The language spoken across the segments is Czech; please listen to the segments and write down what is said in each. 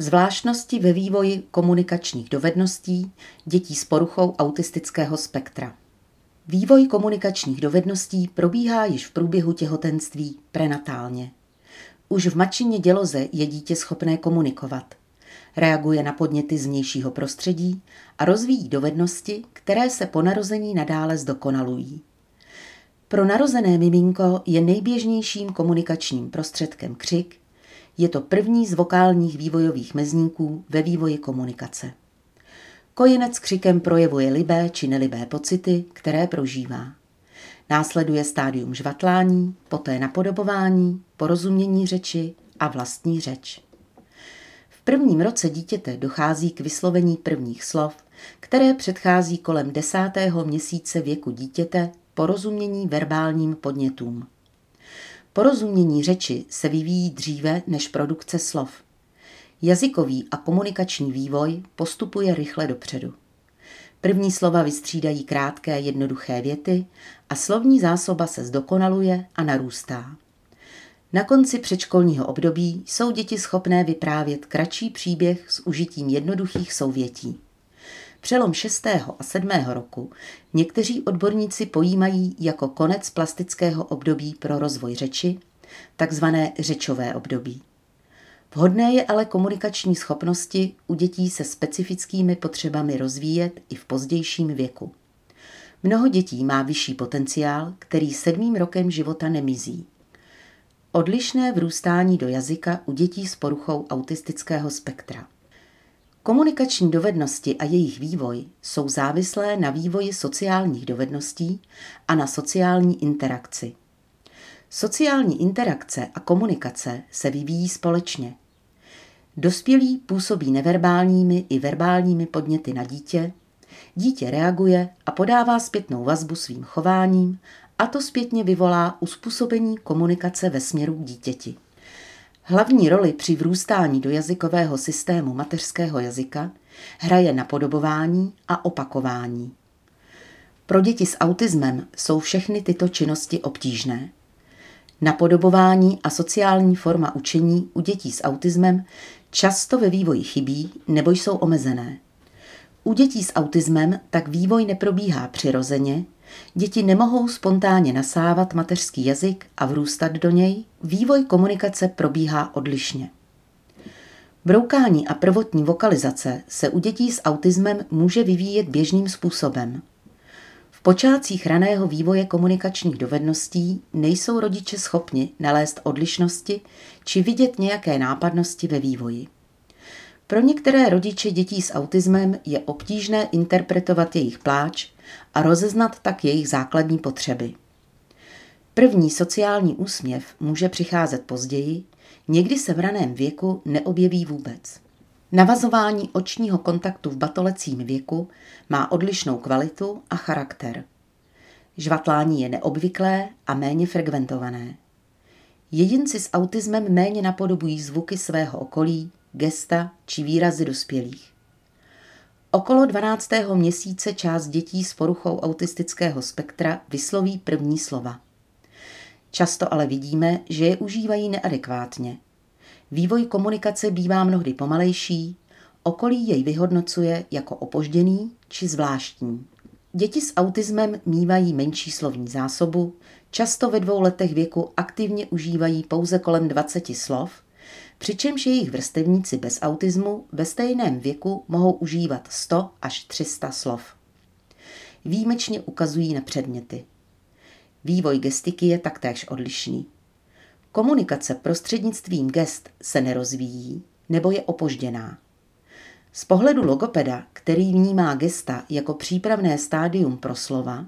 Zvláštnosti ve vývoji komunikačních dovedností dětí s poruchou autistického spektra. Vývoj komunikačních dovedností probíhá již v průběhu těhotenství prenatálně. Už v mačině děloze je dítě schopné komunikovat. Reaguje na podněty z vnějšího prostředí a rozvíjí dovednosti, které se po narození nadále zdokonalují. Pro narozené miminko je nejběžnějším komunikačním prostředkem křik, je to první z vokálních vývojových mezníků ve vývoji komunikace. Kojenec křikem projevuje libé či nelibé pocity, které prožívá. Následuje stádium žvatlání, poté napodobování, porozumění řeči a vlastní řeč. V prvním roce dítěte dochází k vyslovení prvních slov, které předchází kolem desátého měsíce věku dítěte porozumění verbálním podnětům. Porozumění řeči se vyvíjí dříve než produkce slov. Jazykový a komunikační vývoj postupuje rychle dopředu. První slova vystřídají krátké jednoduché věty a slovní zásoba se zdokonaluje a narůstá. Na konci předškolního období jsou děti schopné vyprávět kratší příběh s užitím jednoduchých souvětí. Přelom 6. a 7. roku někteří odborníci pojímají jako konec plastického období pro rozvoj řeči, takzvané řečové období. Vhodné je ale komunikační schopnosti u dětí se specifickými potřebami rozvíjet i v pozdějším věku. Mnoho dětí má vyšší potenciál, který sedmým rokem života nemizí. Odlišné vrůstání do jazyka u dětí s poruchou autistického spektra. Komunikační dovednosti a jejich vývoj jsou závislé na vývoji sociálních dovedností a na sociální interakci. Sociální interakce a komunikace se vyvíjí společně. Dospělí působí neverbálními i verbálními podněty na dítě, dítě reaguje a podává zpětnou vazbu svým chováním a to zpětně vyvolá uspůsobení komunikace ve směru k dítěti. Hlavní roli při vrůstání do jazykového systému mateřského jazyka hraje napodobování a opakování. Pro děti s autismem jsou všechny tyto činnosti obtížné. Napodobování a sociální forma učení u dětí s autismem často ve vývoji chybí nebo jsou omezené. U dětí s autismem tak vývoj neprobíhá přirozeně, Děti nemohou spontánně nasávat mateřský jazyk a vrůstat do něj, vývoj komunikace probíhá odlišně. Broukání a prvotní vokalizace se u dětí s autismem může vyvíjet běžným způsobem. V počátcích raného vývoje komunikačních dovedností nejsou rodiče schopni nalézt odlišnosti či vidět nějaké nápadnosti ve vývoji. Pro některé rodiče dětí s autismem je obtížné interpretovat jejich pláč a rozeznat tak jejich základní potřeby. První sociální úsměv může přicházet později, někdy se v raném věku neobjeví vůbec. Navazování očního kontaktu v batolecím věku má odlišnou kvalitu a charakter. Žvatlání je neobvyklé a méně frekventované. Jedinci s autismem méně napodobují zvuky svého okolí, gesta či výrazy dospělých. Okolo 12. měsíce část dětí s poruchou autistického spektra vysloví první slova. Často ale vidíme, že je užívají neadekvátně. Vývoj komunikace bývá mnohdy pomalejší, okolí jej vyhodnocuje jako opožděný či zvláštní. Děti s autismem mývají menší slovní zásobu, často ve dvou letech věku aktivně užívají pouze kolem 20 slov – přičemž jejich vrstevníci bez autismu ve stejném věku mohou užívat 100 až 300 slov. Výjimečně ukazují na předměty. Vývoj gestiky je taktéž odlišný. Komunikace prostřednictvím gest se nerozvíjí nebo je opožděná. Z pohledu logopeda, který vnímá gesta jako přípravné stádium pro slova,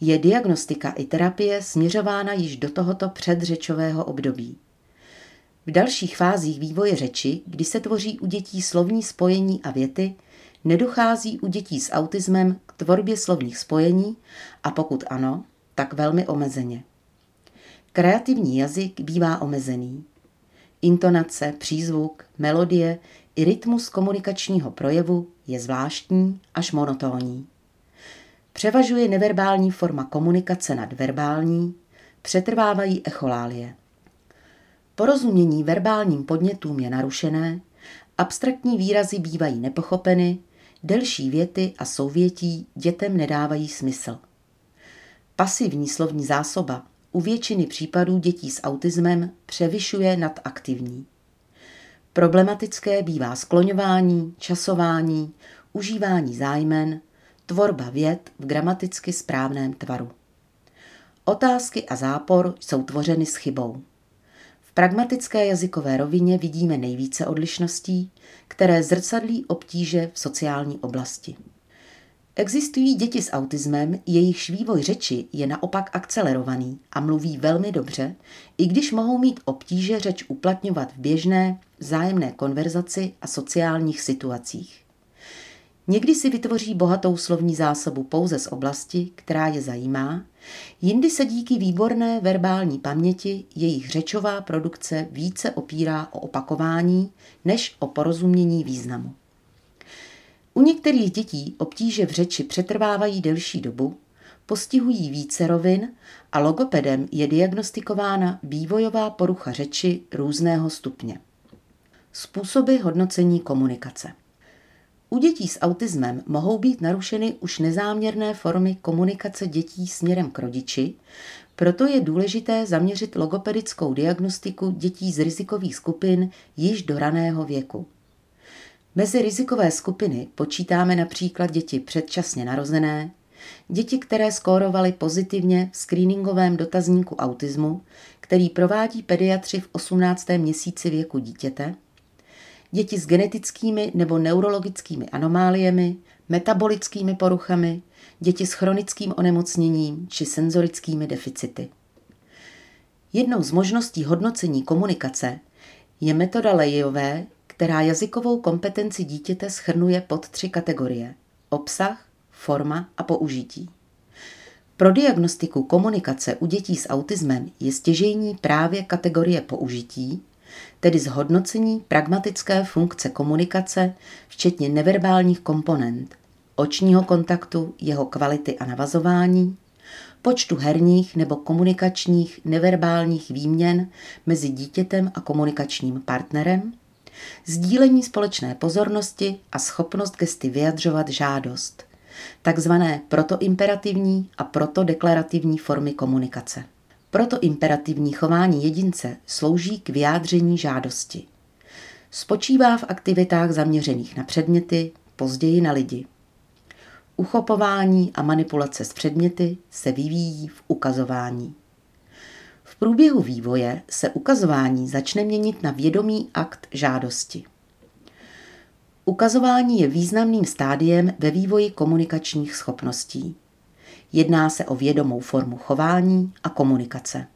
je diagnostika i terapie směřována již do tohoto předřečového období. V dalších fázích vývoje řeči, kdy se tvoří u dětí slovní spojení a věty, nedochází u dětí s autismem k tvorbě slovních spojení a pokud ano, tak velmi omezeně. Kreativní jazyk bývá omezený. Intonace, přízvuk, melodie i rytmus komunikačního projevu je zvláštní až monotónní. Převažuje neverbální forma komunikace nad verbální, přetrvávají echolálie. Porozumění verbálním podnětům je narušené Abstraktní výrazy bývají nepochopeny, delší věty a souvětí dětem nedávají smysl. Pasivní slovní zásoba u většiny případů dětí s autismem převyšuje nad aktivní. Problematické bývá skloňování, časování, užívání zájmen, tvorba věd v gramaticky správném tvaru. Otázky a zápor jsou tvořeny s chybou. Pragmatické jazykové rovině vidíme nejvíce odlišností, které zrcadlí obtíže v sociální oblasti. Existují děti s autismem, jejichž vývoj řeči je naopak akcelerovaný a mluví velmi dobře, i když mohou mít obtíže řeč uplatňovat v běžné, vzájemné konverzaci a sociálních situacích. Někdy si vytvoří bohatou slovní zásobu pouze z oblasti, která je zajímá, jindy se díky výborné verbální paměti jejich řečová produkce více opírá o opakování než o porozumění významu. U některých dětí obtíže v řeči přetrvávají delší dobu, postihují více rovin a logopedem je diagnostikována vývojová porucha řeči různého stupně. Způsoby hodnocení komunikace. U dětí s autismem mohou být narušeny už nezáměrné formy komunikace dětí směrem k rodiči, proto je důležité zaměřit logopedickou diagnostiku dětí z rizikových skupin již do raného věku. Mezi rizikové skupiny počítáme například děti předčasně narozené, děti, které skórovaly pozitivně v screeningovém dotazníku autismu, který provádí pediatři v 18. měsíci věku dítěte, děti s genetickými nebo neurologickými anomáliemi, metabolickými poruchami, děti s chronickým onemocněním či senzorickými deficity. Jednou z možností hodnocení komunikace je metoda Lejové, která jazykovou kompetenci dítěte schrnuje pod tři kategorie – obsah, forma a použití. Pro diagnostiku komunikace u dětí s autismem je stěžejní právě kategorie použití, tedy zhodnocení pragmatické funkce komunikace, včetně neverbálních komponent, očního kontaktu, jeho kvality a navazování, počtu herních nebo komunikačních neverbálních výměn mezi dítětem a komunikačním partnerem, sdílení společné pozornosti a schopnost gesty vyjadřovat žádost, takzvané protoimperativní a protodeklarativní formy komunikace. Proto imperativní chování jedince slouží k vyjádření žádosti. Spočívá v aktivitách zaměřených na předměty, později na lidi. Uchopování a manipulace s předměty se vyvíjí v ukazování. V průběhu vývoje se ukazování začne měnit na vědomý akt žádosti. Ukazování je významným stádiem ve vývoji komunikačních schopností. Jedná se o vědomou formu chování a komunikace.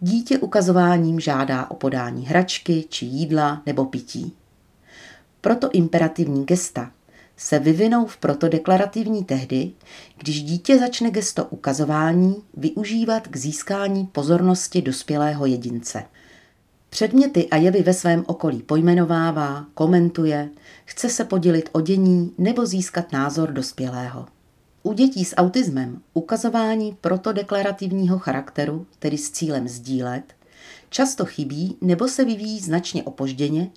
Dítě ukazováním žádá o podání hračky či jídla nebo pití. Proto imperativní gesta se vyvinou v protodeklarativní tehdy, když dítě začne gesto ukazování využívat k získání pozornosti dospělého jedince. Předměty a jevy ve svém okolí pojmenovává, komentuje, chce se podělit o dění nebo získat názor dospělého. U dětí s autismem ukazování protodeklarativního charakteru, tedy s cílem sdílet, často chybí nebo se vyvíjí značně opožděně,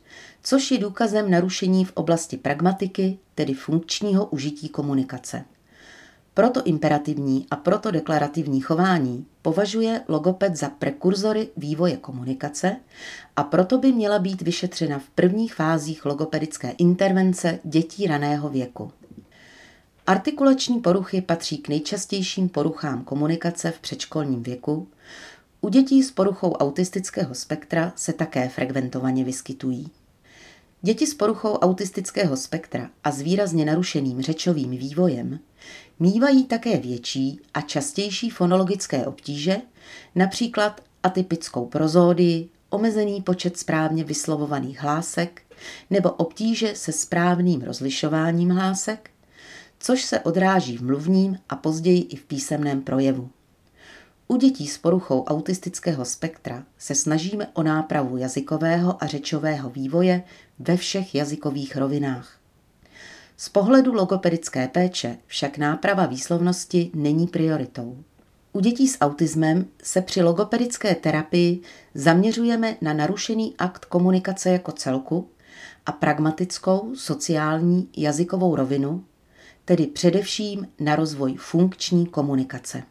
což je důkazem narušení v oblasti pragmatiky, tedy funkčního užití komunikace. Proto imperativní a proto deklarativní chování považuje logoped za prekurzory vývoje komunikace a proto by měla být vyšetřena v prvních fázích logopedické intervence dětí raného věku. Artikulační poruchy patří k nejčastějším poruchám komunikace v předškolním věku. U dětí s poruchou autistického spektra se také frekventovaně vyskytují. Děti s poruchou autistického spektra a s výrazně narušeným řečovým vývojem mývají také větší a častější fonologické obtíže, například atypickou prozódii, omezený počet správně vyslovovaných hlásek nebo obtíže se správným rozlišováním hlásek, což se odráží v mluvním a později i v písemném projevu. U dětí s poruchou autistického spektra se snažíme o nápravu jazykového a řečového vývoje ve všech jazykových rovinách. Z pohledu logopedické péče však náprava výslovnosti není prioritou. U dětí s autismem se při logopedické terapii zaměřujeme na narušený akt komunikace jako celku a pragmatickou sociální jazykovou rovinu, tedy především na rozvoj funkční komunikace.